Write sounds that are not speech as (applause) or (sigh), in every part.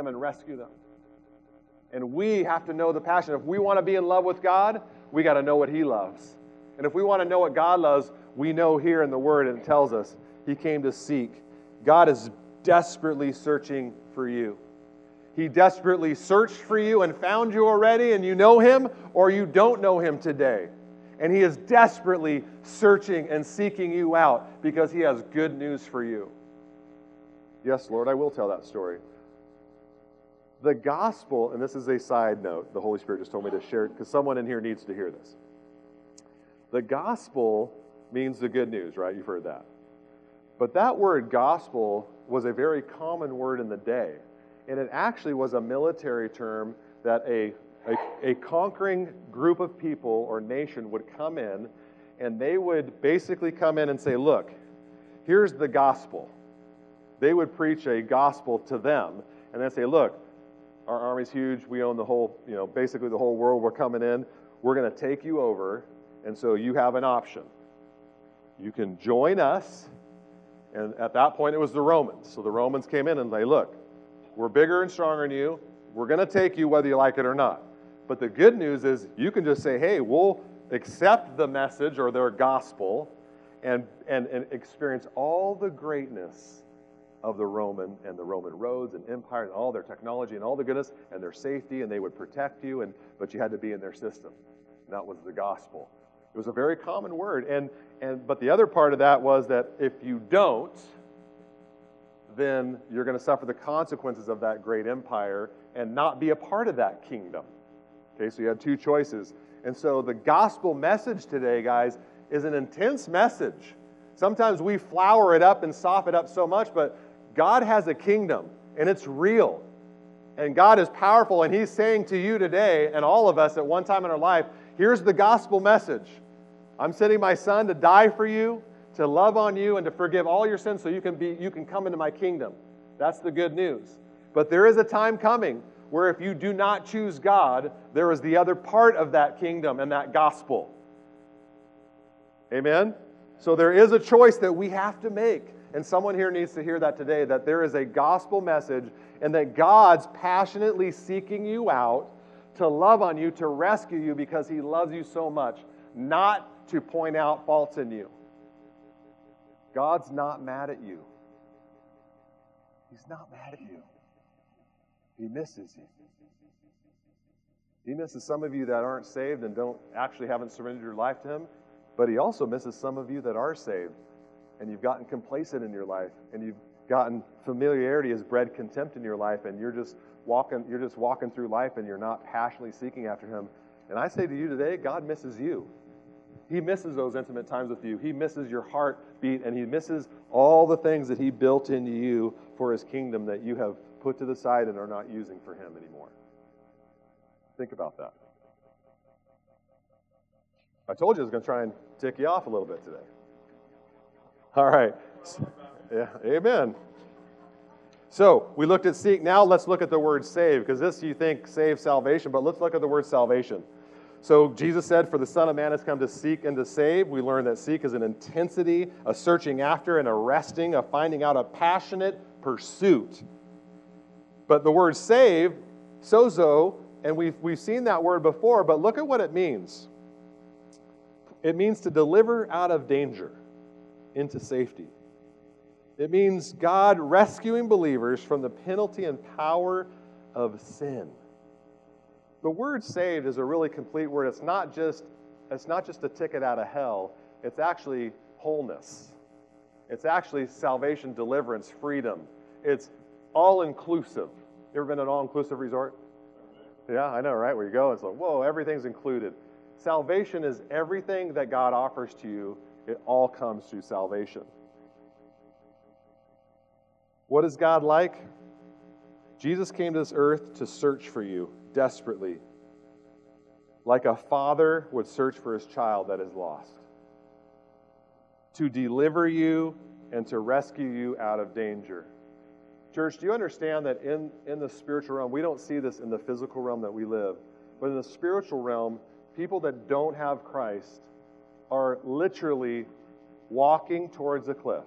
them and rescue them. And we have to know the passion. If we want to be in love with God, we got to know what He loves. And if we want to know what God loves, we know here in the Word, and it tells us He came to seek. God is desperately searching for you. He desperately searched for you and found you already, and you know Him or you don't know Him today. And He is desperately searching and seeking you out because He has good news for you. Yes, Lord, I will tell that story. The gospel, and this is a side note, the Holy Spirit just told me to share it because someone in here needs to hear this. The gospel means the good news, right? You've heard that. But that word gospel was a very common word in the day. And it actually was a military term that a, a, a conquering group of people or nation would come in and they would basically come in and say, Look, here's the gospel. They would preach a gospel to them and then say, Look, our army's huge. We own the whole, you know, basically the whole world. We're coming in. We're going to take you over. And so you have an option. You can join us. And at that point, it was the Romans. So the Romans came in and they, look, we're bigger and stronger than you. We're going to take you whether you like it or not. But the good news is you can just say, hey, we'll accept the message or their gospel and, and, and experience all the greatness of the Roman and the Roman roads and empire and all their technology and all the goodness and their safety, and they would protect you, and, but you had to be in their system. And that was the gospel. It was a very common word. And, and, but the other part of that was that if you don't, then you're going to suffer the consequences of that great empire and not be a part of that kingdom. Okay, so you had two choices. And so the gospel message today, guys, is an intense message. Sometimes we flower it up and soften it up so much, but God has a kingdom and it's real. And God is powerful, and He's saying to you today, and all of us at one time in our life, here's the gospel message I'm sending my son to die for you, to love on you, and to forgive all your sins so you can, be, you can come into my kingdom. That's the good news. But there is a time coming where if you do not choose God, there is the other part of that kingdom and that gospel. Amen? So there is a choice that we have to make. And someone here needs to hear that today that there is a gospel message and that God's passionately seeking you out to love on you, to rescue you because he loves you so much, not to point out faults in you. God's not mad at you. He's not mad at you. He misses you. He misses some of you that aren't saved and don't actually haven't surrendered your life to him, but he also misses some of you that are saved and you've gotten complacent in your life and you've gotten familiarity has bred contempt in your life and you're just walking you're just walking through life and you're not passionately seeking after him and i say to you today god misses you. He misses those intimate times with you. He misses your heartbeat and he misses all the things that he built into you for his kingdom that you have put to the side and are not using for him anymore. Think about that. I told you i was going to try and tick you off a little bit today all right. Yeah, amen. So we looked at seek. Now let's look at the word save, because this you think save salvation, but let's look at the word salvation. So Jesus said, For the Son of Man has come to seek and to save. We learned that seek is an intensity, a searching after, an arresting, a finding out, a passionate pursuit. But the word save, sozo, and we've, we've seen that word before, but look at what it means. It means to deliver out of danger into safety. It means God rescuing believers from the penalty and power of sin. The word saved is a really complete word. It's not just it's not just a ticket out of hell, it's actually wholeness. It's actually salvation, deliverance, freedom. It's all inclusive. You ever been to an all inclusive resort? Yeah, I know, right? Where you go, it's like, whoa, everything's included. Salvation is everything that God offers to you it all comes through salvation. What is God like? Jesus came to this earth to search for you desperately, like a father would search for his child that is lost, to deliver you and to rescue you out of danger. Church, do you understand that in, in the spiritual realm, we don't see this in the physical realm that we live, but in the spiritual realm, people that don't have Christ are literally walking towards a cliff.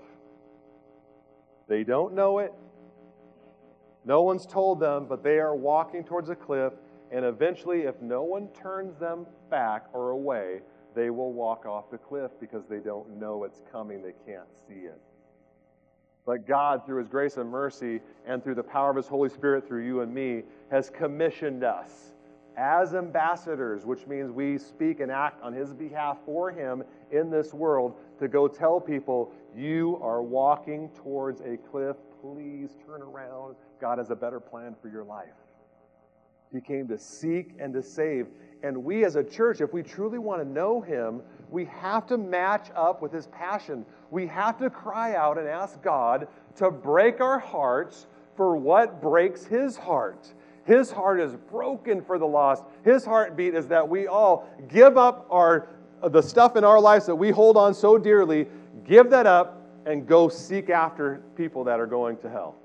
They don't know it, No one's told them, but they are walking towards a cliff, and eventually, if no one turns them back or away, they will walk off the cliff because they don't know it's coming. They can't see it. But God, through His grace and mercy, and through the power of His Holy Spirit through you and me, has commissioned us as ambassadors, which means we speak and act on His behalf for Him in this world, to go tell people, You are walking towards a cliff. Please turn around. God has a better plan for your life. He came to seek and to save. And we as a church, if we truly want to know Him, we have to match up with His passion. We have to cry out and ask God to break our hearts for what breaks His heart. His heart is broken for the lost. His heartbeat is that we all give up our the stuff in our lives that we hold on so dearly, give that up and go seek after people that are going to hell.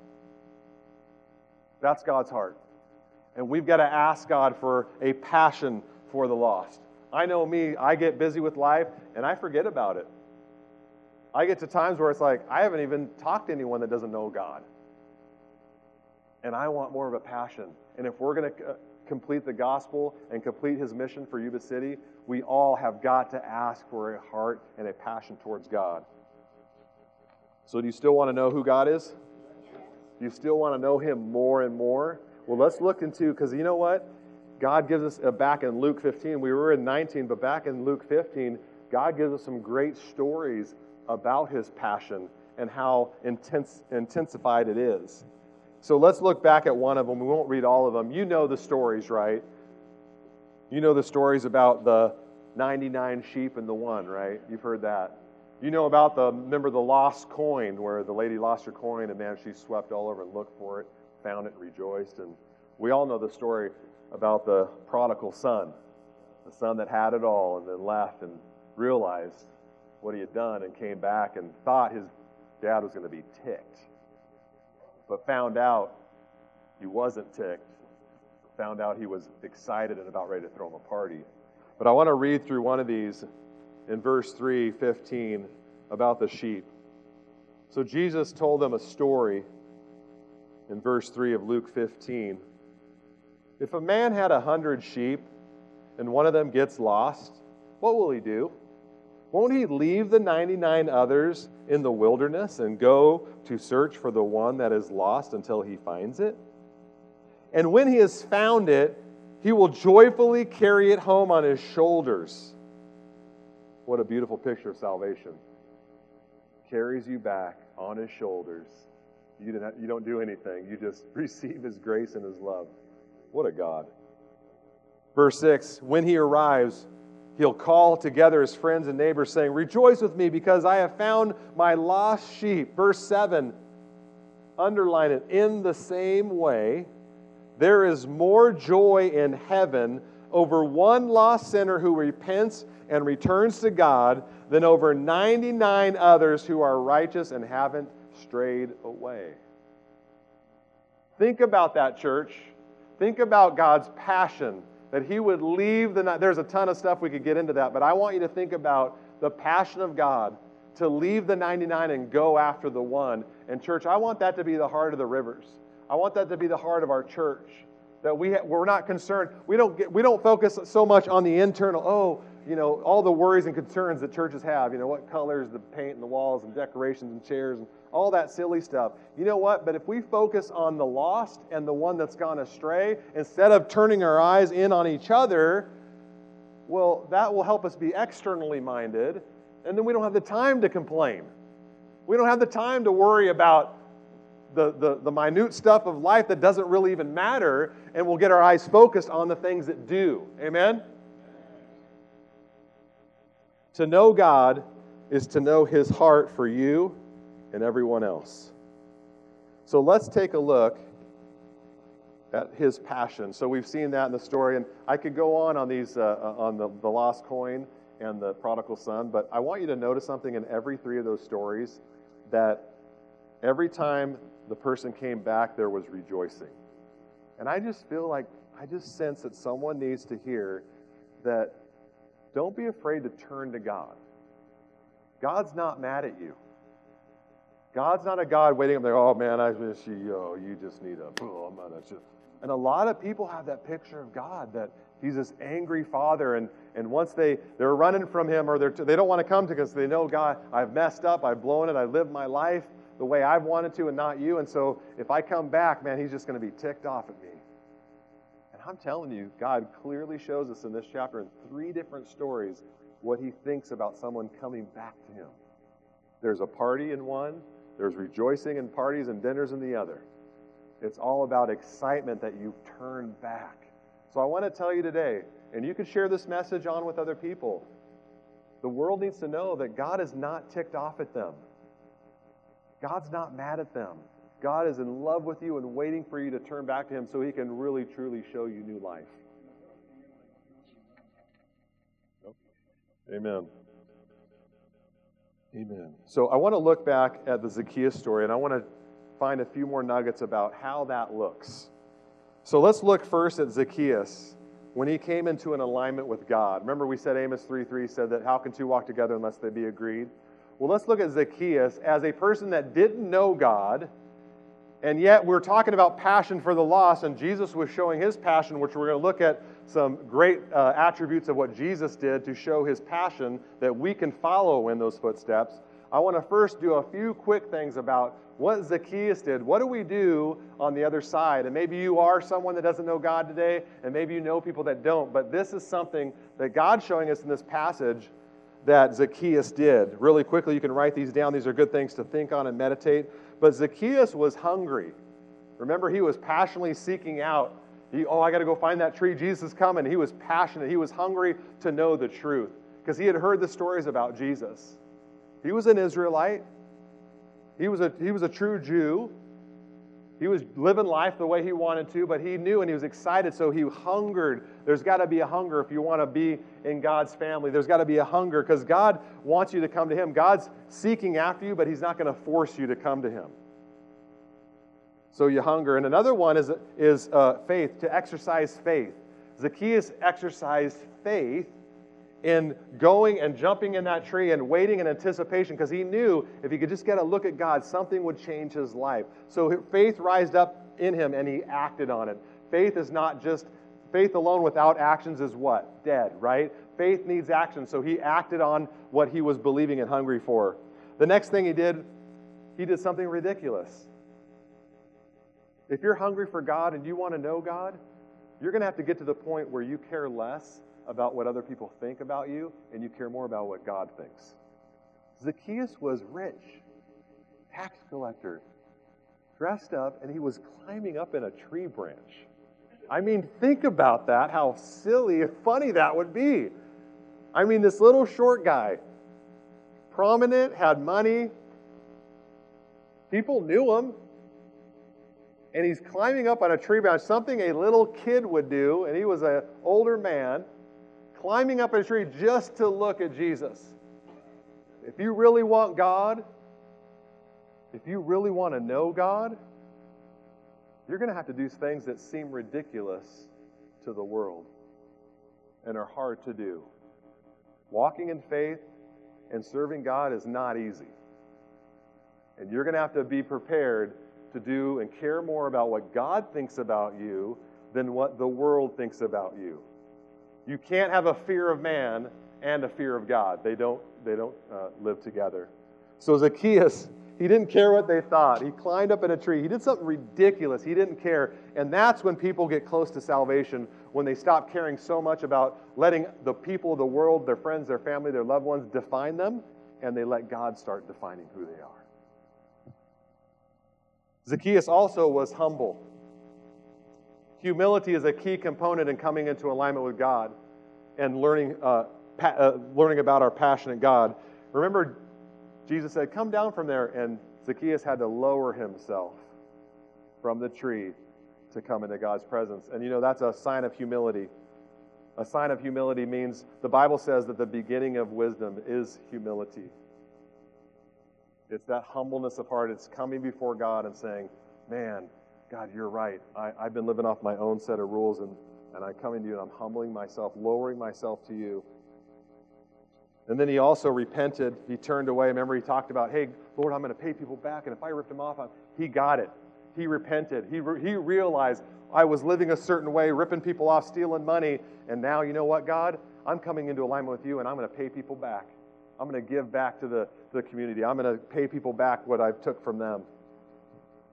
That's God's heart. And we've got to ask God for a passion for the lost. I know me, I get busy with life and I forget about it. I get to times where it's like, I haven't even talked to anyone that doesn't know God. And I want more of a passion. And if we're going to uh, complete the gospel and complete his mission for Yuba City, we all have got to ask for a heart and a passion towards God. So, do you still want to know who God is? Do you still want to know him more and more? Well, let's look into, because you know what? God gives us, uh, back in Luke 15, we were in 19, but back in Luke 15, God gives us some great stories about his passion and how intense, intensified it is. So let's look back at one of them. We won't read all of them. You know the stories, right? You know the stories about the 99 sheep and the one, right? You've heard that. You know about the, remember the lost coin, where the lady lost her coin and man, she swept all over and looked for it, found it, rejoiced. And we all know the story about the prodigal son, the son that had it all and then left and realized what he had done and came back and thought his dad was going to be ticked but found out he wasn't ticked, found out he was excited and about ready to throw him a party. But I want to read through one of these in verse 3 15 about the sheep. So Jesus told them a story in verse 3 of Luke 15. If a man had a hundred sheep and one of them gets lost, what will he do? Won't he leave the 99 others in the wilderness and go to search for the one that is lost until he finds it? And when he has found it, he will joyfully carry it home on his shoulders. What a beautiful picture of salvation. Carries you back on his shoulders. You, didn't, you don't do anything, you just (laughs) receive his grace and his love. What a God. Verse 6 When he arrives, He'll call together his friends and neighbors, saying, Rejoice with me because I have found my lost sheep. Verse 7, underline it. In the same way, there is more joy in heaven over one lost sinner who repents and returns to God than over 99 others who are righteous and haven't strayed away. Think about that, church. Think about God's passion that he would leave the there's a ton of stuff we could get into that but i want you to think about the passion of god to leave the 99 and go after the one. And church i want that to be the heart of the rivers. I want that to be the heart of our church. That we ha- we're not concerned. We don't get, we don't focus so much on the internal oh you know all the worries and concerns that churches have. You know what colors the paint and the walls and decorations and chairs and all that silly stuff. You know what? But if we focus on the lost and the one that's gone astray, instead of turning our eyes in on each other, well, that will help us be externally minded, and then we don't have the time to complain. We don't have the time to worry about the, the, the minute stuff of life that doesn't really even matter, and we'll get our eyes focused on the things that do. Amen? To know God is to know His heart for you and everyone else. So let's take a look at his passion. So we've seen that in the story, and I could go on on these uh, uh, on the, the lost coin and the prodigal son, but I want you to notice something in every three of those stories that every time the person came back, there was rejoicing. And I just feel like I just sense that someone needs to hear that don't be afraid to turn to God. God's not mad at you. God's not a God waiting up there, oh man, I miss you. Oh, you just need a, oh, man, that's just. And a lot of people have that picture of God that he's this angry father. And, and once they, they're running from him or they're, they don't want to come to because they know, God, I've messed up, I've blown it, I lived my life the way I've wanted to and not you. And so if I come back, man, he's just going to be ticked off at me. And I'm telling you, God clearly shows us in this chapter in three different stories what he thinks about someone coming back to him. There's a party in one, there's rejoicing and parties and dinners in the other. It's all about excitement that you've turned back. So I want to tell you today, and you can share this message on with other people. The world needs to know that God is not ticked off at them. God's not mad at them. God is in love with you and waiting for you to turn back to Him so He can really, truly show you new life. Amen. Amen. So I want to look back at the Zacchaeus story and I want to find a few more nuggets about how that looks. So let's look first at Zacchaeus when he came into an alignment with God. Remember, we said Amos 3 3 said that how can two walk together unless they be agreed? Well, let's look at Zacchaeus as a person that didn't know God, and yet we're talking about passion for the lost, and Jesus was showing his passion, which we're going to look at some great uh, attributes of what Jesus did to show his passion that we can follow in those footsteps. I want to first do a few quick things about what Zacchaeus did. What do we do on the other side? And maybe you are someone that doesn't know God today, and maybe you know people that don't, but this is something that God's showing us in this passage that Zacchaeus did. Really quickly, you can write these down. These are good things to think on and meditate. But Zacchaeus was hungry. Remember, he was passionately seeking out he, oh, I got to go find that tree. Jesus is coming. He was passionate. He was hungry to know the truth because he had heard the stories about Jesus. He was an Israelite. He was a, he was a true Jew. He was living life the way he wanted to, but he knew and he was excited, so he hungered. There's got to be a hunger if you want to be in God's family. There's got to be a hunger because God wants you to come to him. God's seeking after you, but he's not going to force you to come to him. So you hunger. And another one is, is uh, faith, to exercise faith. Zacchaeus exercised faith in going and jumping in that tree and waiting in anticipation because he knew if he could just get a look at God, something would change his life. So faith rised up in him and he acted on it. Faith is not just, faith alone without actions is what? Dead, right? Faith needs action. So he acted on what he was believing and hungry for. The next thing he did, he did something ridiculous. If you're hungry for God and you want to know God, you're going to have to get to the point where you care less about what other people think about you and you care more about what God thinks. Zacchaeus was rich, tax collector, dressed up, and he was climbing up in a tree branch. I mean, think about that, how silly and funny that would be. I mean, this little short guy, prominent, had money, people knew him, and he's climbing up on a tree branch, something a little kid would do, and he was an older man, climbing up a tree just to look at Jesus. If you really want God, if you really want to know God, you're going to have to do things that seem ridiculous to the world and are hard to do. Walking in faith and serving God is not easy. And you're going to have to be prepared to do and care more about what God thinks about you than what the world thinks about you. You can't have a fear of man and a fear of God. They don't, they don't uh, live together. So Zacchaeus, he didn't care what they thought. He climbed up in a tree. He did something ridiculous. He didn't care. And that's when people get close to salvation, when they stop caring so much about letting the people of the world, their friends, their family, their loved ones define them, and they let God start defining who they are. Zacchaeus also was humble. Humility is a key component in coming into alignment with God and learning, uh, pa- uh, learning about our passionate God. Remember, Jesus said, Come down from there, and Zacchaeus had to lower himself from the tree to come into God's presence. And you know, that's a sign of humility. A sign of humility means the Bible says that the beginning of wisdom is humility. It's that humbleness of heart. It's coming before God and saying, Man, God, you're right. I, have been living off my own set of rules, and, and I'm coming to you and I'm humbling myself, lowering myself to you. And then he also repented. He turned away. Remember, he talked about, hey, Lord, I'm going to pay people back. And if I ripped them off, I'm... he got it. He repented. He, re- he realized I was living a certain way, ripping people off, stealing money. And now, you know what, God? I'm coming into alignment with you, and I'm going to pay people back. I'm going to give back to the, to the community. I'm going to pay people back what I took from them.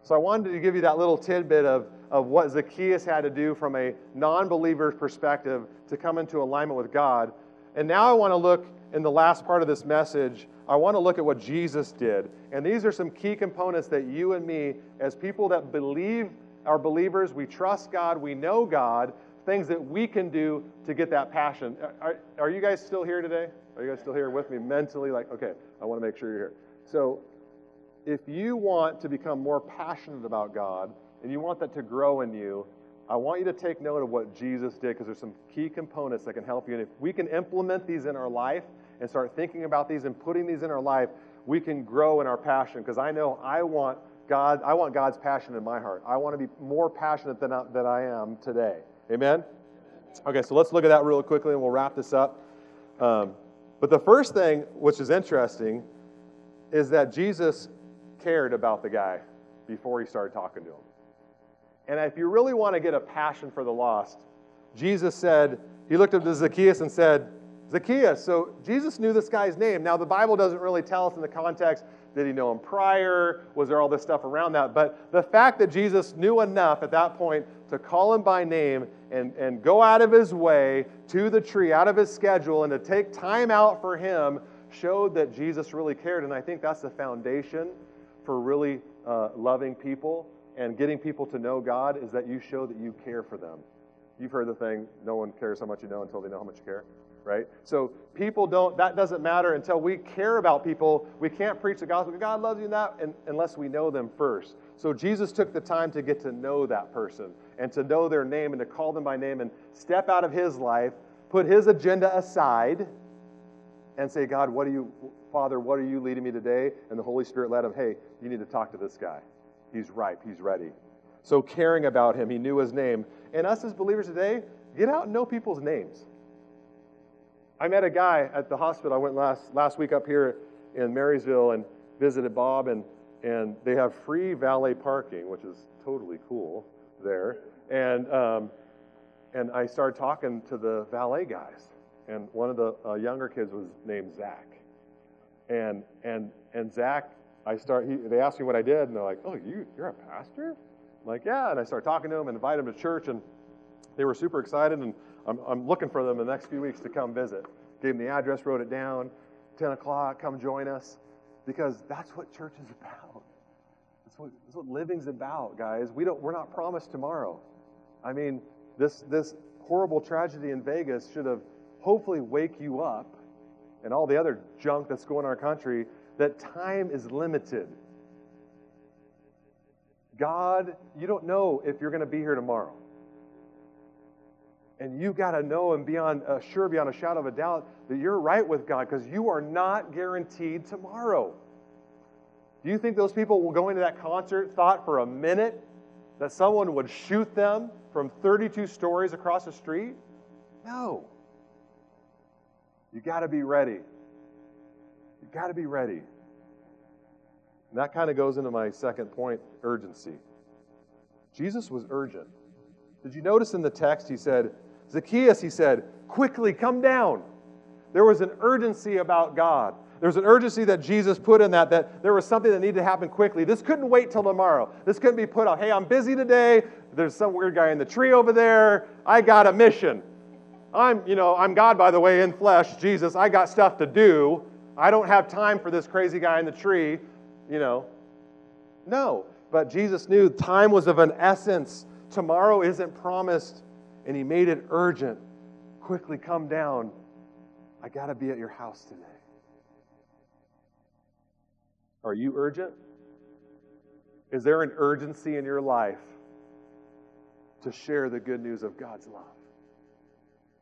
So I wanted to give you that little tidbit of, of what Zacchaeus had to do from a non believer's perspective to come into alignment with God. And now I want to look in the last part of this message, I want to look at what Jesus did. And these are some key components that you and me, as people that believe, are believers, we trust God, we know God, things that we can do to get that passion. Are, are you guys still here today? Are you guys still here with me mentally? Like, okay, I want to make sure you're here. So, if you want to become more passionate about God and you want that to grow in you, I want you to take note of what Jesus did because there's some key components that can help you. And if we can implement these in our life and start thinking about these and putting these in our life, we can grow in our passion. Because I know I want God, I want God's passion in my heart. I want to be more passionate than I, than I am today. Amen? Okay, so let's look at that real quickly and we'll wrap this up. Um, but the first thing, which is interesting, is that Jesus cared about the guy before he started talking to him. And if you really want to get a passion for the lost, Jesus said, He looked up to Zacchaeus and said, Zacchaeus. So Jesus knew this guy's name. Now, the Bible doesn't really tell us in the context did he know him prior? Was there all this stuff around that? But the fact that Jesus knew enough at that point to call him by name and, and go out of his way to the tree, out of his schedule, and to take time out for him showed that Jesus really cared. And I think that's the foundation for really uh, loving people and getting people to know God is that you show that you care for them. You've heard the thing, no one cares how much you know until they know how much you care right? So people don't, that doesn't matter until we care about people. We can't preach the gospel. God loves you that unless we know them first. So Jesus took the time to get to know that person and to know their name and to call them by name and step out of his life, put his agenda aside, and say, God, what are you, Father, what are you leading me today? And the Holy Spirit led him, hey, you need to talk to this guy. He's ripe, he's ready. So caring about him, he knew his name. And us as believers today, get out and know people's names. I met a guy at the hospital. I went last, last week up here in Marysville and visited Bob, and, and they have free valet parking, which is totally cool there. And, um, and I started talking to the valet guys, and one of the uh, younger kids was named Zach. And, and, and Zach, I start, he, they asked me what I did, and they're like, oh, you, you're a pastor? I'm like, yeah. And I start talking to them and invite them to church, and they were super excited. And I'm, I'm looking for them the next few weeks to come visit. Gave them the address, wrote it down. 10 o'clock, come join us. Because that's what church is about. That's what, that's what living's about, guys. We don't, we're not promised tomorrow. I mean, this, this horrible tragedy in Vegas should have hopefully wake you up and all the other junk that's going on in our country that time is limited. God, you don't know if you're going to be here tomorrow. And you got to know and be on, uh, sure beyond a shadow of a doubt that you're right with God because you are not guaranteed tomorrow. Do you think those people will go into that concert thought for a minute that someone would shoot them from 32 stories across the street? No. You got to be ready. You got to be ready. And that kind of goes into my second point urgency. Jesus was urgent. Did you notice in the text he said, Zacchaeus, he said, quickly come down. There was an urgency about God. There was an urgency that Jesus put in that, that there was something that needed to happen quickly. This couldn't wait till tomorrow. This couldn't be put off. Hey, I'm busy today. There's some weird guy in the tree over there. I got a mission. I'm, you know, I'm God, by the way, in flesh, Jesus. I got stuff to do. I don't have time for this crazy guy in the tree, you know. No, but Jesus knew time was of an essence. Tomorrow isn't promised and he made it urgent. Quickly come down. I got to be at your house today. Are you urgent? Is there an urgency in your life to share the good news of God's love?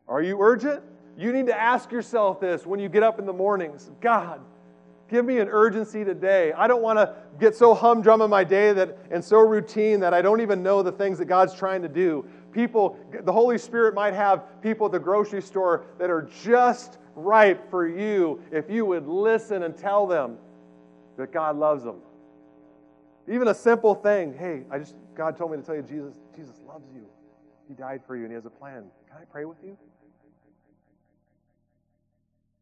Are you urgent? You need to ask yourself this when you get up in the mornings God, give me an urgency today. I don't want to get so humdrum in my day that and so routine that I don't even know the things that God's trying to do people, the Holy Spirit might have people at the grocery store that are just ripe for you if you would listen and tell them that God loves them. Even a simple thing, hey, I just God told me to tell you Jesus Jesus loves you. He died for you and he has a plan. Can I pray with you?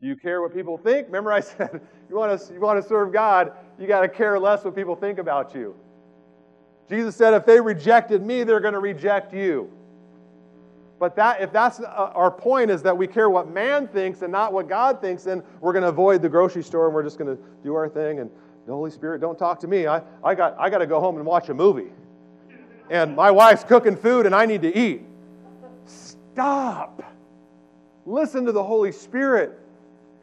Do you care what people think? Remember I (laughs) said you want to you want to serve God, you got to care less what people think about you. Jesus said if they rejected me, they're going to reject you. But that, if that's uh, our point is that we care what man thinks and not what God thinks, then we're going to avoid the grocery store and we're just going to do our thing. And the Holy Spirit, don't talk to me. I, I got, I got to go home and watch a movie. And my wife's cooking food and I need to eat. Stop. Listen to the Holy Spirit.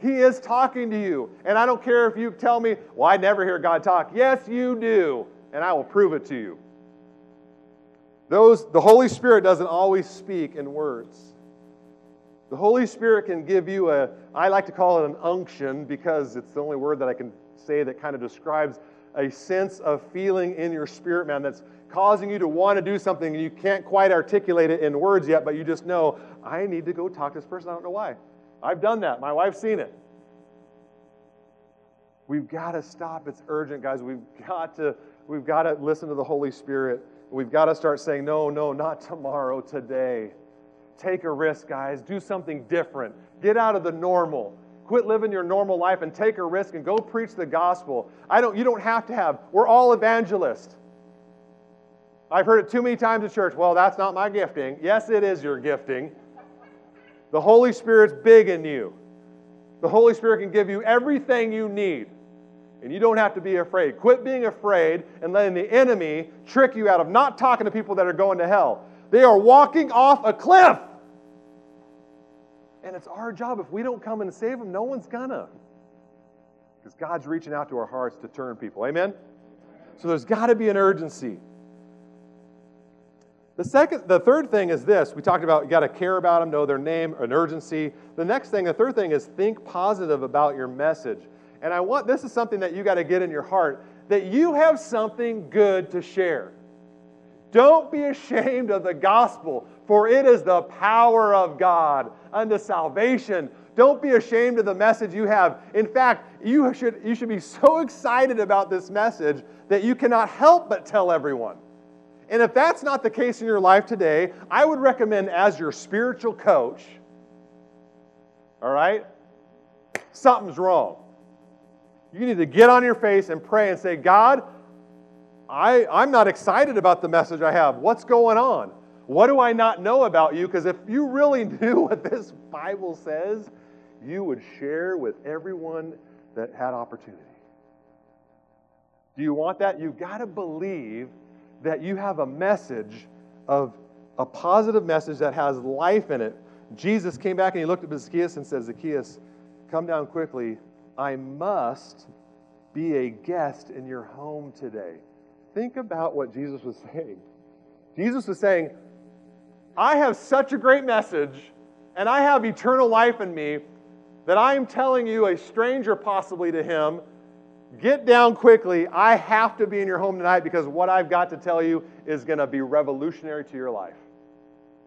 He is talking to you. And I don't care if you tell me, well, I never hear God talk. Yes, you do. And I will prove it to you. Those, the Holy Spirit doesn't always speak in words. The Holy Spirit can give you a, I like to call it an unction because it's the only word that I can say that kind of describes a sense of feeling in your spirit, man, that's causing you to want to do something and you can't quite articulate it in words yet, but you just know, I need to go talk to this person. I don't know why. I've done that. My wife's seen it. We've got to stop. It's urgent, guys. We've got to, we've got to listen to the Holy Spirit. We've got to start saying, no, no, not tomorrow, today. Take a risk, guys. Do something different. Get out of the normal. Quit living your normal life and take a risk and go preach the gospel. I don't, you don't have to have, we're all evangelists. I've heard it too many times at church. Well, that's not my gifting. Yes, it is your gifting. The Holy Spirit's big in you. The Holy Spirit can give you everything you need. And you don't have to be afraid. Quit being afraid and letting the enemy trick you out of not talking to people that are going to hell. They are walking off a cliff. And it's our job. If we don't come and save them, no one's gonna. Because God's reaching out to our hearts to turn people. Amen? So there's got to be an urgency. The second, the third thing is this. We talked about you got to care about them, know their name, an urgency. The next thing, the third thing is think positive about your message. And I want this is something that you got to get in your heart that you have something good to share. Don't be ashamed of the gospel, for it is the power of God unto salvation. Don't be ashamed of the message you have. In fact, you should, you should be so excited about this message that you cannot help but tell everyone. And if that's not the case in your life today, I would recommend, as your spiritual coach, all right, something's wrong. You need to get on your face and pray and say, God, I, I'm not excited about the message I have. What's going on? What do I not know about you? Because if you really (laughs) knew what this Bible says, you would share with everyone that had opportunity. Do you want that? You've got to believe that you have a message of a positive message that has life in it. Jesus came back and he looked at Zacchaeus and said, Zacchaeus, come down quickly. I must be a guest in your home today. Think about what Jesus was saying. Jesus was saying, I have such a great message, and I have eternal life in me that I am telling you, a stranger possibly to him, get down quickly. I have to be in your home tonight because what I've got to tell you is going to be revolutionary to your life.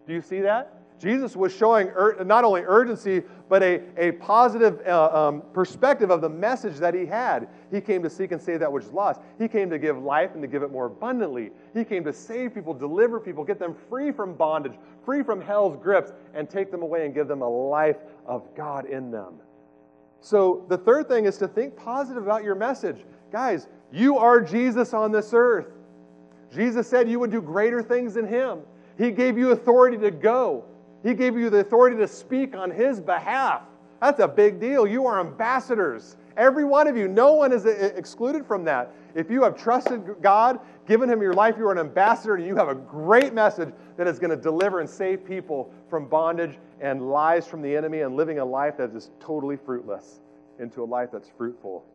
Do you see that? Jesus was showing ur- not only urgency, but a, a positive uh, um, perspective of the message that he had. He came to seek and save that which is lost. He came to give life and to give it more abundantly. He came to save people, deliver people, get them free from bondage, free from hell's grips, and take them away and give them a life of God in them. So the third thing is to think positive about your message. Guys, you are Jesus on this earth. Jesus said you would do greater things than him. He gave you authority to go. He gave you the authority to speak on His behalf. That's a big deal. You are ambassadors. Every one of you. No one is excluded from that. If you have trusted God, given Him your life, you are an ambassador and you have a great message that is going to deliver and save people from bondage and lies from the enemy and living a life that is totally fruitless into a life that's fruitful.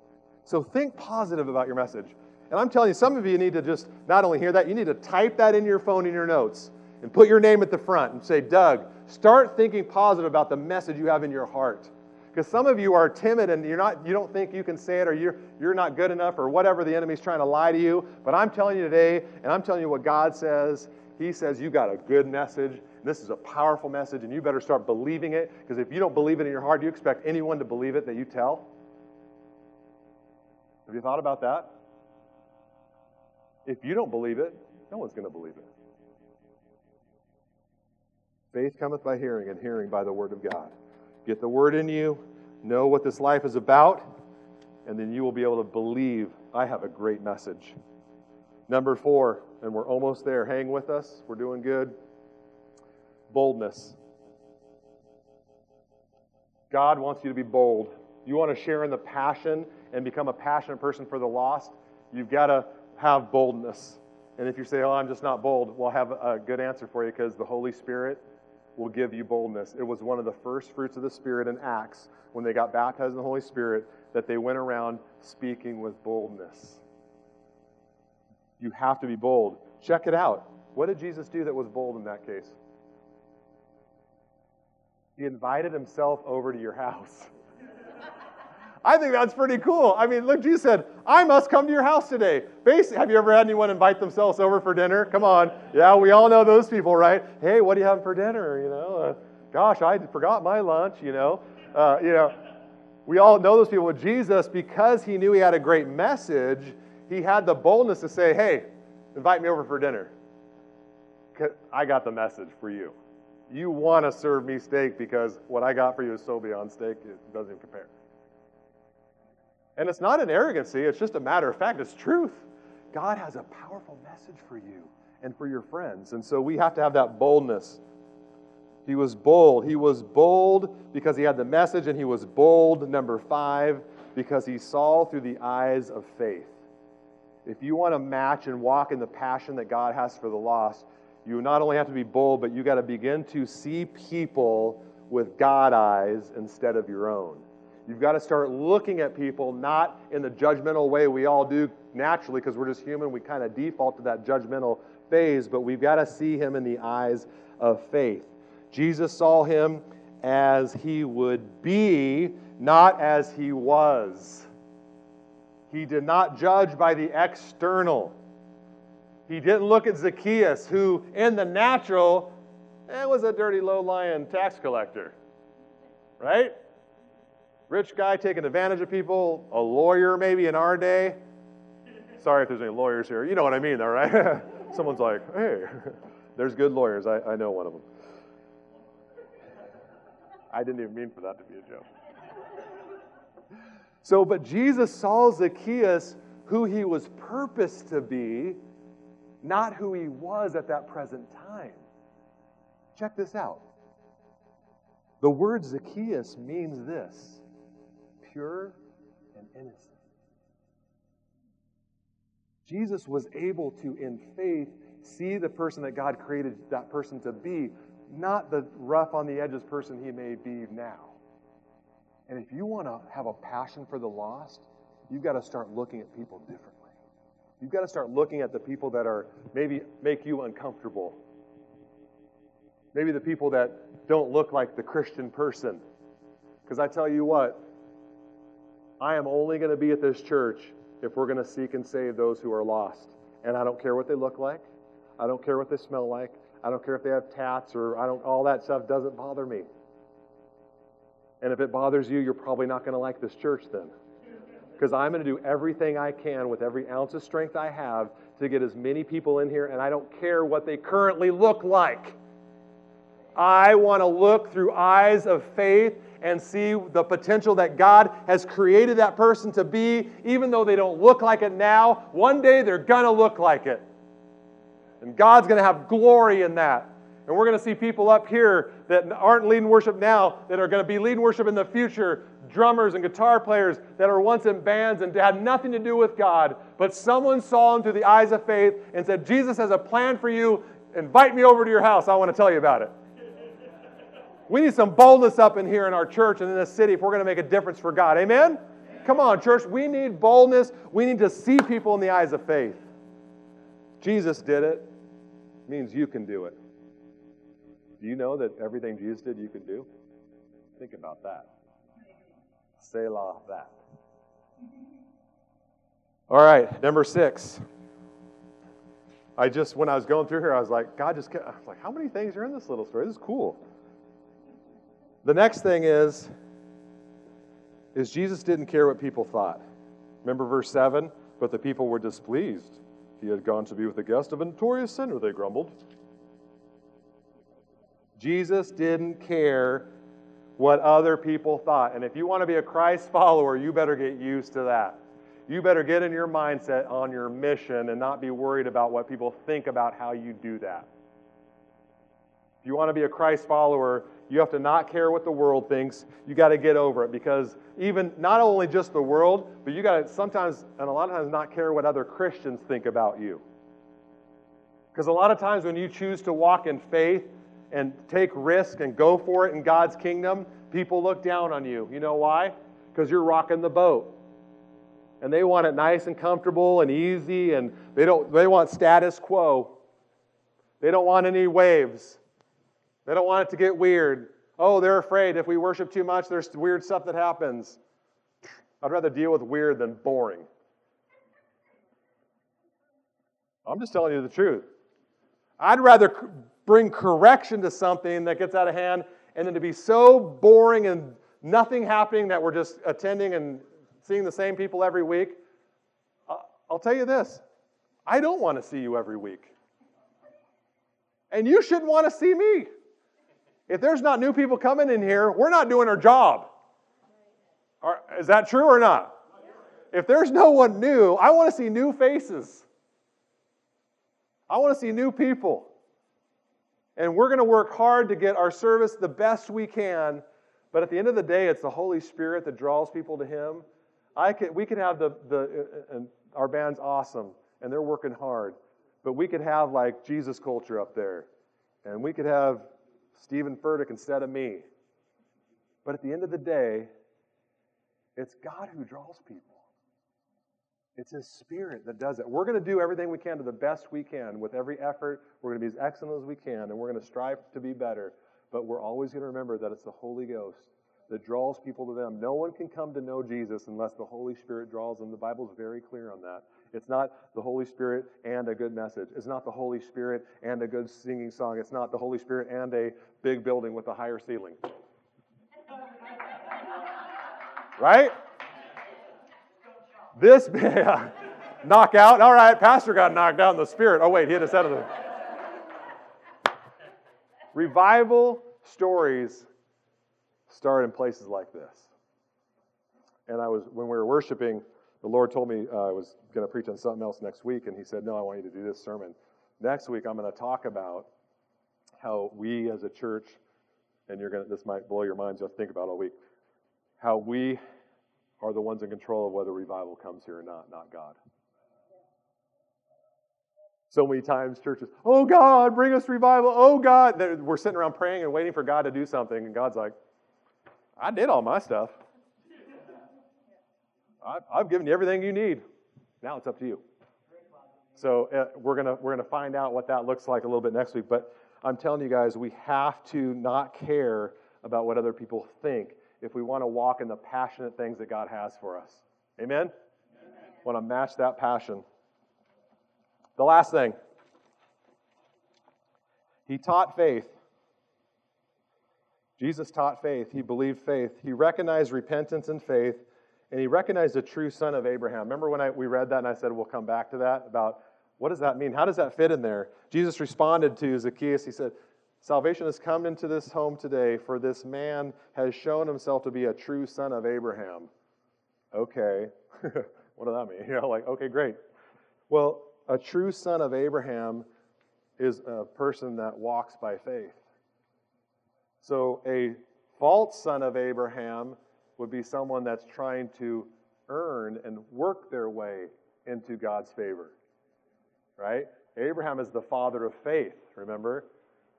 So think positive about your message. And I'm telling you, some of you need to just not only hear that, you need to type that in your phone in your notes and put your name at the front and say, Doug, start thinking positive about the message you have in your heart. Because some of you are timid and you're not, you don't think you can say it or you're, you're not good enough or whatever the enemy's trying to lie to you. But I'm telling you today, and I'm telling you what God says, He says, You got a good message. This is a powerful message, and you better start believing it. Because if you don't believe it in your heart, do you expect anyone to believe it that you tell? Have you thought about that? If you don't believe it, no one's going to believe it. Faith cometh by hearing, and hearing by the word of God. Get the word in you, know what this life is about, and then you will be able to believe I have a great message. Number four, and we're almost there. Hang with us. We're doing good. Boldness. God wants you to be bold. You want to share in the passion and become a passionate person for the lost, you've got to have boldness. And if you say, Oh, I'm just not bold, we'll have a good answer for you because the Holy Spirit will give you boldness. It was one of the first fruits of the Spirit in Acts when they got baptized in the Holy Spirit that they went around speaking with boldness. You have to be bold. Check it out. What did Jesus do that was bold in that case? He invited himself over to your house. (laughs) I think that's pretty cool. I mean, look, Jesus said, I must come to your house today. Basically, have you ever had anyone invite themselves over for dinner? Come on. Yeah, we all know those people, right? Hey, what are you having for dinner? You know, uh, gosh, I forgot my lunch, you know. Uh, you know, we all know those people with Jesus because he knew he had a great message. He had the boldness to say, hey, invite me over for dinner. I got the message for you. You want to serve me steak because what I got for you is so beyond steak, it doesn't even compare. And it's not an arrogancy, it's just a matter of fact, it's truth. God has a powerful message for you and for your friends. And so we have to have that boldness. He was bold. He was bold because he had the message, and he was bold, number five, because he saw through the eyes of faith. If you want to match and walk in the passion that God has for the lost, you not only have to be bold, but you got to begin to see people with God eyes instead of your own. You've got to start looking at people not in the judgmental way we all do naturally because we're just human. We kind of default to that judgmental phase, but we've got to see him in the eyes of faith. Jesus saw him as he would be, not as he was. He did not judge by the external. He didn't look at Zacchaeus, who in the natural eh, was a dirty, low lying tax collector. Right? Rich guy taking advantage of people, a lawyer maybe in our day. Sorry if there's any lawyers here. You know what I mean, though, right? (laughs) Someone's like, hey, (laughs) there's good lawyers. I, I know one of them. I didn't even mean for that to be a joke. So, but Jesus saw Zacchaeus who he was purposed to be, not who he was at that present time. Check this out. The word Zacchaeus means this pure and innocent. Jesus was able to, in faith, see the person that God created that person to be, not the rough on the edges person he may be now. And if you want to have a passion for the lost, you've got to start looking at people differently. You've got to start looking at the people that are maybe make you uncomfortable. Maybe the people that don't look like the Christian person. Because I tell you what, I am only going to be at this church if we're going to seek and save those who are lost. And I don't care what they look like. I don't care what they smell like. I don't care if they have tats or I don't all that stuff doesn't bother me. And if it bothers you, you're probably not going to like this church then. Because I'm going to do everything I can with every ounce of strength I have to get as many people in here, and I don't care what they currently look like. I want to look through eyes of faith and see the potential that God has created that person to be, even though they don't look like it now. One day they're going to look like it. And God's going to have glory in that. And we're going to see people up here that aren't leading worship now that are going to be leading worship in the future drummers and guitar players that are once in bands and had nothing to do with God. But someone saw them through the eyes of faith and said, Jesus has a plan for you. Invite me over to your house. I want to tell you about it. We need some boldness up in here in our church and in this city if we're going to make a difference for God. Amen? Come on, church. We need boldness. We need to see people in the eyes of faith. Jesus did it. Means you can do it. Do you know that everything Jesus did, you can do? Think about that. Selah that. All right, number six. I just, when I was going through here, I was like, God just, I was like, how many things are in this little story? This is cool. The next thing is, is Jesus didn't care what people thought. Remember verse 7? But the people were displeased. He had gone to be with a guest of a notorious sinner, they grumbled. Jesus didn't care what other people thought. And if you want to be a Christ follower, you better get used to that. You better get in your mindset on your mission and not be worried about what people think about how you do that. If you want to be a Christ follower, you have to not care what the world thinks. You got to get over it because even not only just the world, but you got to sometimes and a lot of times not care what other Christians think about you. Because a lot of times when you choose to walk in faith and take risk and go for it in God's kingdom, people look down on you. You know why? Because you're rocking the boat. And they want it nice and comfortable and easy and they don't they want status quo. They don't want any waves. They don't want it to get weird. Oh, they're afraid if we worship too much, there's weird stuff that happens. I'd rather deal with weird than boring. I'm just telling you the truth. I'd rather bring correction to something that gets out of hand and then to be so boring and nothing happening that we're just attending and seeing the same people every week. I'll tell you this I don't want to see you every week. And you shouldn't want to see me. If there's not new people coming in here, we're not doing our job. Is that true or not? If there's no one new, I want to see new faces. I want to see new people. And we're going to work hard to get our service the best we can. But at the end of the day, it's the Holy Spirit that draws people to Him. I could, we could have the, the uh, uh, and our band's awesome, and they're working hard. But we could have like Jesus culture up there. And we could have Steven Furtick instead of me. But at the end of the day, it's God who draws people. It's His Spirit that does it. We're going to do everything we can to the best we can with every effort. We're going to be as excellent as we can, and we're going to strive to be better. But we're always going to remember that it's the Holy Ghost that draws people to them. No one can come to know Jesus unless the Holy Spirit draws them. The Bible is very clear on that. It's not the Holy Spirit and a good message. It's not the Holy Spirit and a good singing song. It's not the Holy Spirit and a big building with a higher ceiling. right? This (laughs) yeah, knockout. All right, pastor got knocked out in the spirit. Oh wait, he hit his head on the. Revival stories start in places like this. And I was when we were worshiping, the Lord told me uh, I was going to preach on something else next week, and He said, "No, I want you to do this sermon next week. I'm going to talk about how we as a church, and you're going to this might blow your minds. You'll think about it all week how we are the ones in control of whether revival comes here or not, not God. So many times churches, oh God, bring us revival. Oh God. We're sitting around praying and waiting for God to do something, and God's like, I did all my stuff. I've given you everything you need. Now it's up to you. So uh, we're gonna we're gonna find out what that looks like a little bit next week. But I'm telling you guys, we have to not care about what other people think if we want to walk in the passionate things that God has for us. Amen? Amen. Want to match that passion. The last thing, he taught faith. Jesus taught faith. He believed faith. He recognized repentance and faith, and he recognized a true son of Abraham. Remember when I, we read that and I said we'll come back to that about what does that mean? How does that fit in there? Jesus responded to Zacchaeus. He said, Salvation has come into this home today, for this man has shown himself to be a true son of Abraham. Okay. (laughs) what does that mean? (laughs) You know, like, okay, great. Well, a true son of Abraham is a person that walks by faith. So a false son of Abraham would be someone that's trying to earn and work their way into God's favor. Right? Abraham is the father of faith, remember?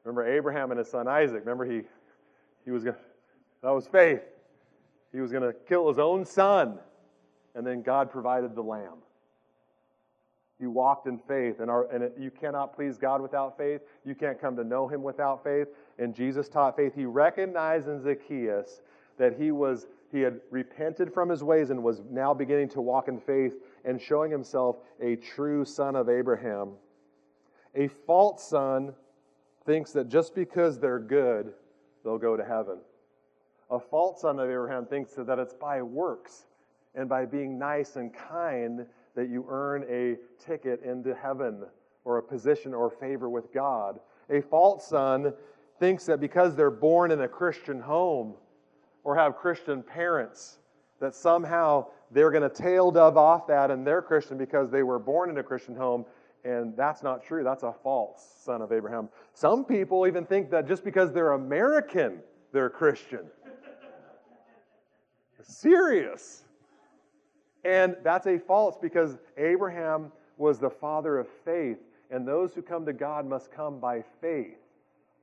Remember Abraham and his son Isaac. Remember he he was going that was faith. He was going to kill his own son and then God provided the lamb. He walked in faith, and, our, and it, you cannot please God without faith. You can't come to know Him without faith. And Jesus taught faith. He recognized in Zacchaeus that he was he had repented from his ways and was now beginning to walk in faith and showing himself a true son of Abraham. A false son thinks that just because they're good, they'll go to heaven. A false son of Abraham thinks that it's by works and by being nice and kind that you earn a ticket into heaven or a position or favor with God. A false son thinks that because they're born in a Christian home or have Christian parents, that somehow they're going to tail dove off that and they're Christian because they were born in a Christian home. And that's not true. That's a false son of Abraham. Some people even think that just because they're American, they're Christian. (laughs) Serious. And that's a false because Abraham was the father of faith, and those who come to God must come by faith.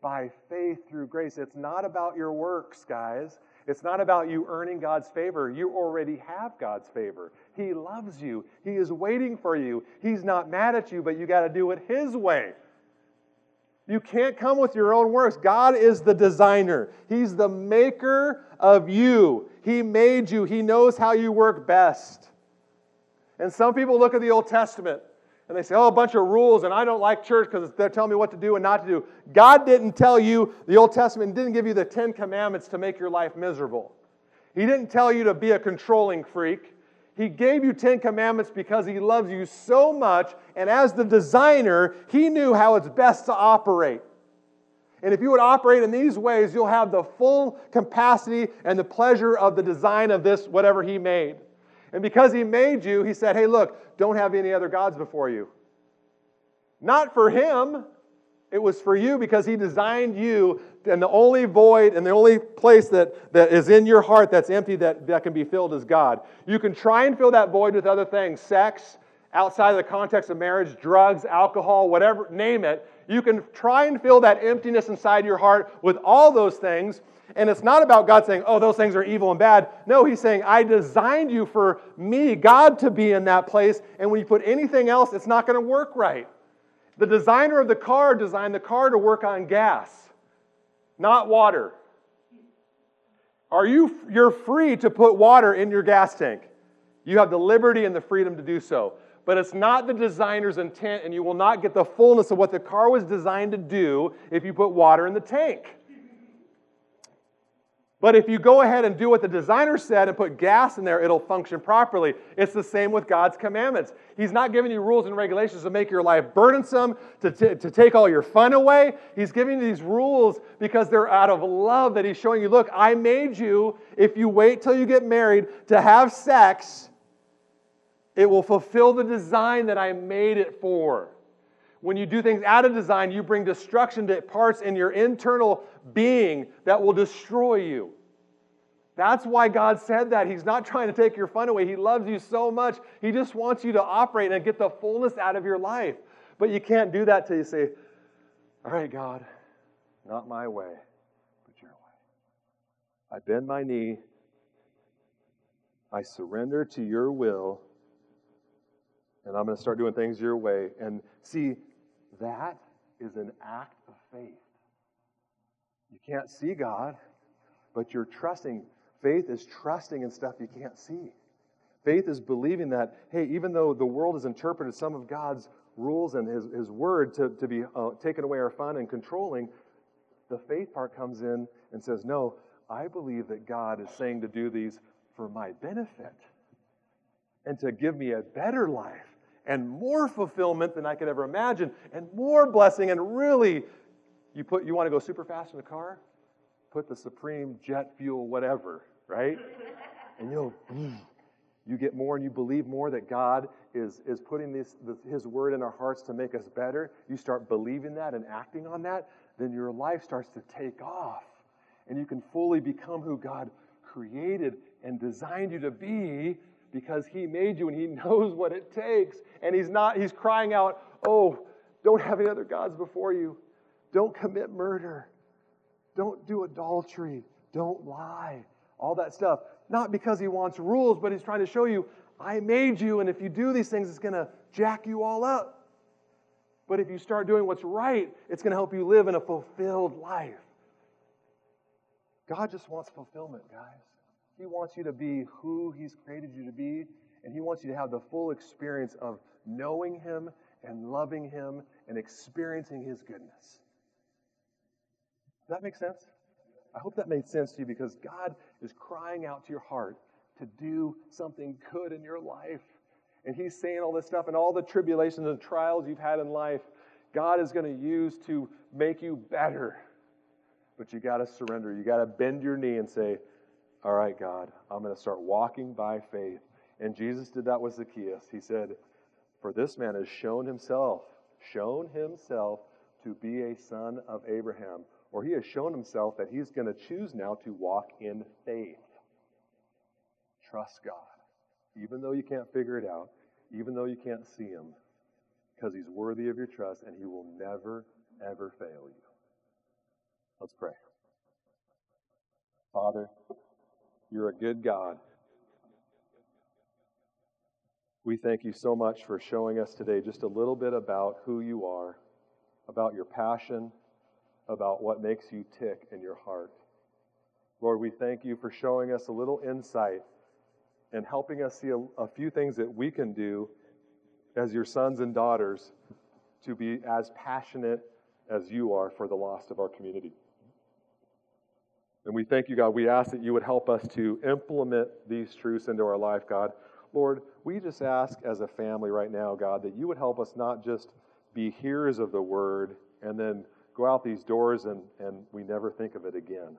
By faith through grace. It's not about your works, guys. It's not about you earning God's favor. You already have God's favor. He loves you. He is waiting for you. He's not mad at you, but you got to do it His way. You can't come with your own works. God is the designer, He's the maker of you. He made you, He knows how you work best. And some people look at the Old Testament and they say, oh, a bunch of rules, and I don't like church because they're telling me what to do and not to do. God didn't tell you, the Old Testament didn't give you the Ten Commandments to make your life miserable. He didn't tell you to be a controlling freak. He gave you Ten Commandments because He loves you so much, and as the designer, He knew how it's best to operate. And if you would operate in these ways, you'll have the full capacity and the pleasure of the design of this, whatever He made. And because he made you, he said, hey, look, don't have any other gods before you. Not for him, it was for you because he designed you, and the only void and the only place that, that is in your heart that's empty that, that can be filled is God. You can try and fill that void with other things sex, outside of the context of marriage, drugs, alcohol, whatever, name it. You can try and fill that emptiness inside your heart with all those things. And it's not about God saying, oh, those things are evil and bad. No, He's saying, I designed you for me, God, to be in that place. And when you put anything else, it's not going to work right. The designer of the car designed the car to work on gas, not water. Are you, you're free to put water in your gas tank. You have the liberty and the freedom to do so. But it's not the designer's intent, and you will not get the fullness of what the car was designed to do if you put water in the tank. But if you go ahead and do what the designer said and put gas in there, it'll function properly. It's the same with God's commandments. He's not giving you rules and regulations to make your life burdensome, to, t- to take all your fun away. He's giving you these rules because they're out of love that He's showing you look, I made you, if you wait till you get married, to have sex. It will fulfill the design that I made it for. When you do things out of design, you bring destruction to parts in your internal being that will destroy you. That's why God said that. He's not trying to take your fun away. He loves you so much. He just wants you to operate and get the fullness out of your life. But you can't do that till you say, All right, God, not my way, but your way. I bend my knee. I surrender to your will. And I'm going to start doing things your way. And see, that is an act of faith. You can't see God, but you're trusting. Faith is trusting in stuff you can't see. Faith is believing that, hey, even though the world has interpreted some of God's rules and His, his word to, to be uh, taking away our fun and controlling, the faith part comes in and says, no, I believe that God is saying to do these for my benefit and to give me a better life and more fulfillment than I could ever imagine, and more blessing. And really, you put you want to go super fast in the car? Put the supreme jet fuel, whatever, right? (laughs) And you'll mm, you get more and you believe more that God is, is putting this, this, His word in our hearts to make us better. You start believing that and acting on that, then your life starts to take off. And you can fully become who God created and designed you to be because he made you and he (laughs) knows what it takes. And he's not, he's crying out, Oh, don't have any other gods before you. Don't commit murder. Don't do adultery. Don't lie. All that stuff. Not because he wants rules, but he's trying to show you, I made you, and if you do these things, it's going to jack you all up. But if you start doing what's right, it's going to help you live in a fulfilled life. God just wants fulfillment, guys. He wants you to be who He's created you to be, and He wants you to have the full experience of knowing Him and loving Him and experiencing His goodness. Does that make sense? I hope that made sense to you because God is crying out to your heart to do something good in your life. And He's saying all this stuff and all the tribulations and trials you've had in life, God is going to use to make you better. But you got to surrender. You got to bend your knee and say, All right, God, I'm going to start walking by faith. And Jesus did that with Zacchaeus. He said, For this man has shown himself, shown himself to be a son of Abraham or he has shown himself that he's going to choose now to walk in faith. Trust God, even though you can't figure it out, even though you can't see him, because he's worthy of your trust and he will never, ever fail you. Let's pray. Father, you're a good God. We thank you so much for showing us today just a little bit about who you are, about your passion about what makes you tick in your heart. Lord, we thank you for showing us a little insight and helping us see a, a, few things that we can do as your sons and daughters to be as passionate as you are for the lost of our community. And we thank you, God. We ask that you would help us to implement these truths into our life, God. Lord, we just ask as a family right now, God, that you would help us not just be hearers of the word and then go out these doors and, and we never think of it again.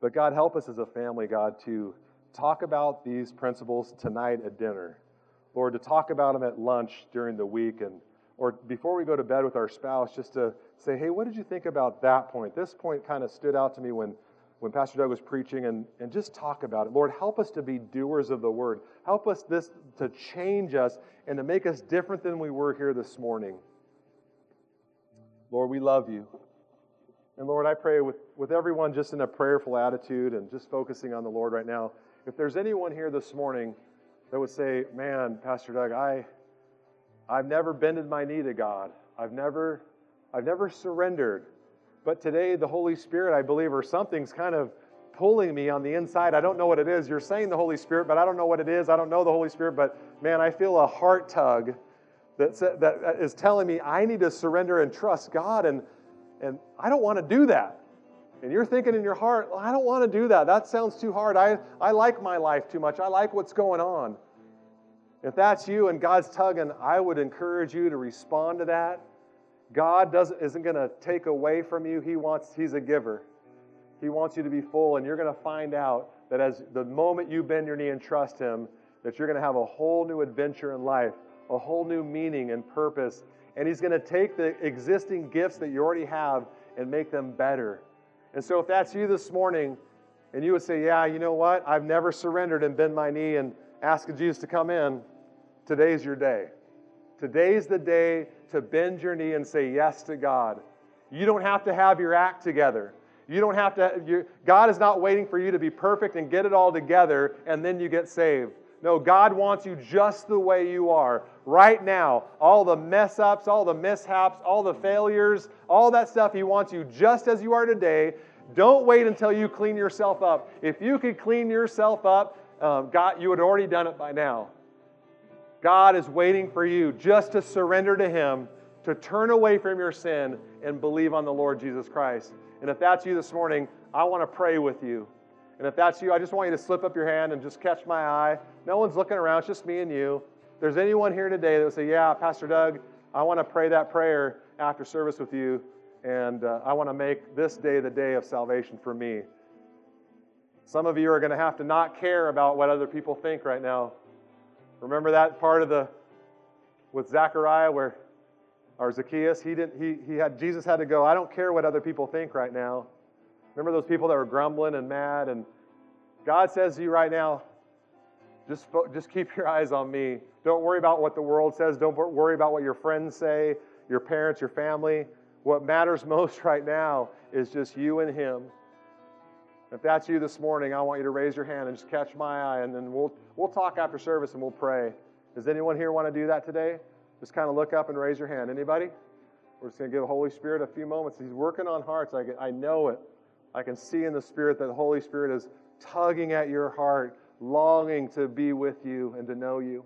But God, help us as a family, God, to talk about these principles tonight at dinner. Lord, to talk about them at lunch during the week and or before we go to bed with our spouse, just to say, hey, what did you think about that point? This point kind of stood out to me when, when Pastor Doug was preaching, and, and just talk about it. Lord, help us to be doers of the word. Help us this to change us and to make us different than we were here this morning. Lord, we love you. And Lord, I pray with, with everyone just in a prayerful attitude and just focusing on the Lord right now. If there's anyone here this morning that would say, Man, Pastor Doug, I, I've never bended my knee to God. I've never, I've never surrendered. But today, the Holy Spirit, I believe, or something's kind of pulling me on the inside. I don't know what it is. You're saying the Holy Spirit, but I don't know what it is. I don't know the Holy Spirit, but man, I feel a heart tug that, that uh, is telling me I need to surrender and trust God, and, and I don't want to do that. And you're thinking in your heart, I don't want to do that. That sounds too hard. I, I like my life too much. I like what's going on. If that's you and God's tugging, I would encourage you to respond to that. God doesn't, isn't going to take away from you. He wants, He's a giver. He wants you to be full, and you're going to find out that as the moment you bend your knee and trust Him, that you're going to have a whole new adventure in life a whole new meaning and purpose. And He's going to take the existing gifts that you already have and make them better. And so, if that's you this morning, and you would say, Yeah, you know what? I've never surrendered and bend my knee and asked Jesus to come in, today's your day. Today's the day to bend your knee and say yes to God. You don't have to have your act together. You don't have to, God is not waiting for you to be perfect and get it all together and then you get saved. No, God wants you just the way you are right now. All the mess ups, all the mishaps, all the failures, all that stuff, He wants you just as you are today. Don't wait until you clean yourself up. If you could clean yourself up, um, God, you had already done it by now. God is waiting for you just to surrender to Him, to turn away from your sin and believe on the Lord Jesus Christ. And if that's you this morning, I want to pray with you. And if that's you, I just want you to slip up your hand and just catch my eye. No one's looking around, it's just me and you. If there's anyone here today that would say, Yeah, Pastor Doug, I want to pray that prayer after service with you, and uh, I want to make this day the day of salvation for me. Some of you are going to have to not care about what other people think right now. Remember that part of the with Zechariah where or Zacchaeus, he didn't he, he had Jesus had to go, I don't care what other people think right now. Remember those people that were grumbling and mad? And God says to you right now, just, just keep your eyes on me. Don't worry about what the world says. Don't worry about what your friends say, your parents, your family. What matters (laughs) most right now is just you and Him. If that's you this morning, I want you to raise your hand and just catch my eye, and then we'll, we'll talk after service and we'll pray. Does anyone here want to do that today? Just kind of look up and raise your hand. Anybody? We're just going to give the Holy Spirit a few moments. He's working on hearts. I, I know it. I can see in the Spirit that the Holy Spirit is tugging at your heart, longing to be with you and to know you.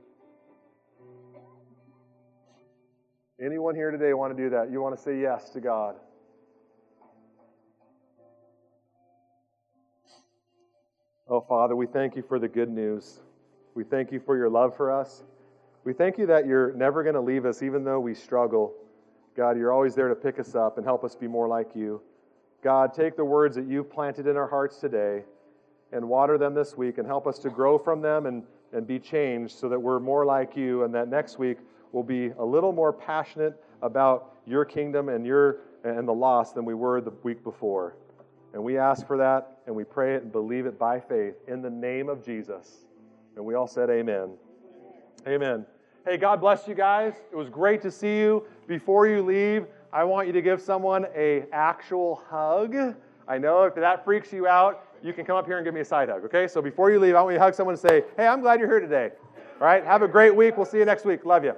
Anyone here today want to do that? You want to say yes to God? Oh, Father, we thank you for the good news. We thank you for your love for us. We thank you that you're never going to leave us, even though we struggle. God, you're always there to pick us up and help us be more like you. God, take the words that you've planted in our hearts today and water them this week and help us to grow from them and, and be changed so that we're more like you and that next week we'll be a little more passionate about your kingdom and your and the lost than we were the week before. And we ask for that and we pray it and believe it by faith in the name of Jesus. And we all said amen. Amen. Hey, God bless you guys. It was great to see you. Before you leave, I want you to give someone a actual hug. I know if that freaks you out, you can come up here and give me a side hug, okay? So before you leave, I want you to hug someone and say, "Hey, I'm glad you're here today." All right? Have a great week. We'll see you next week. Love you.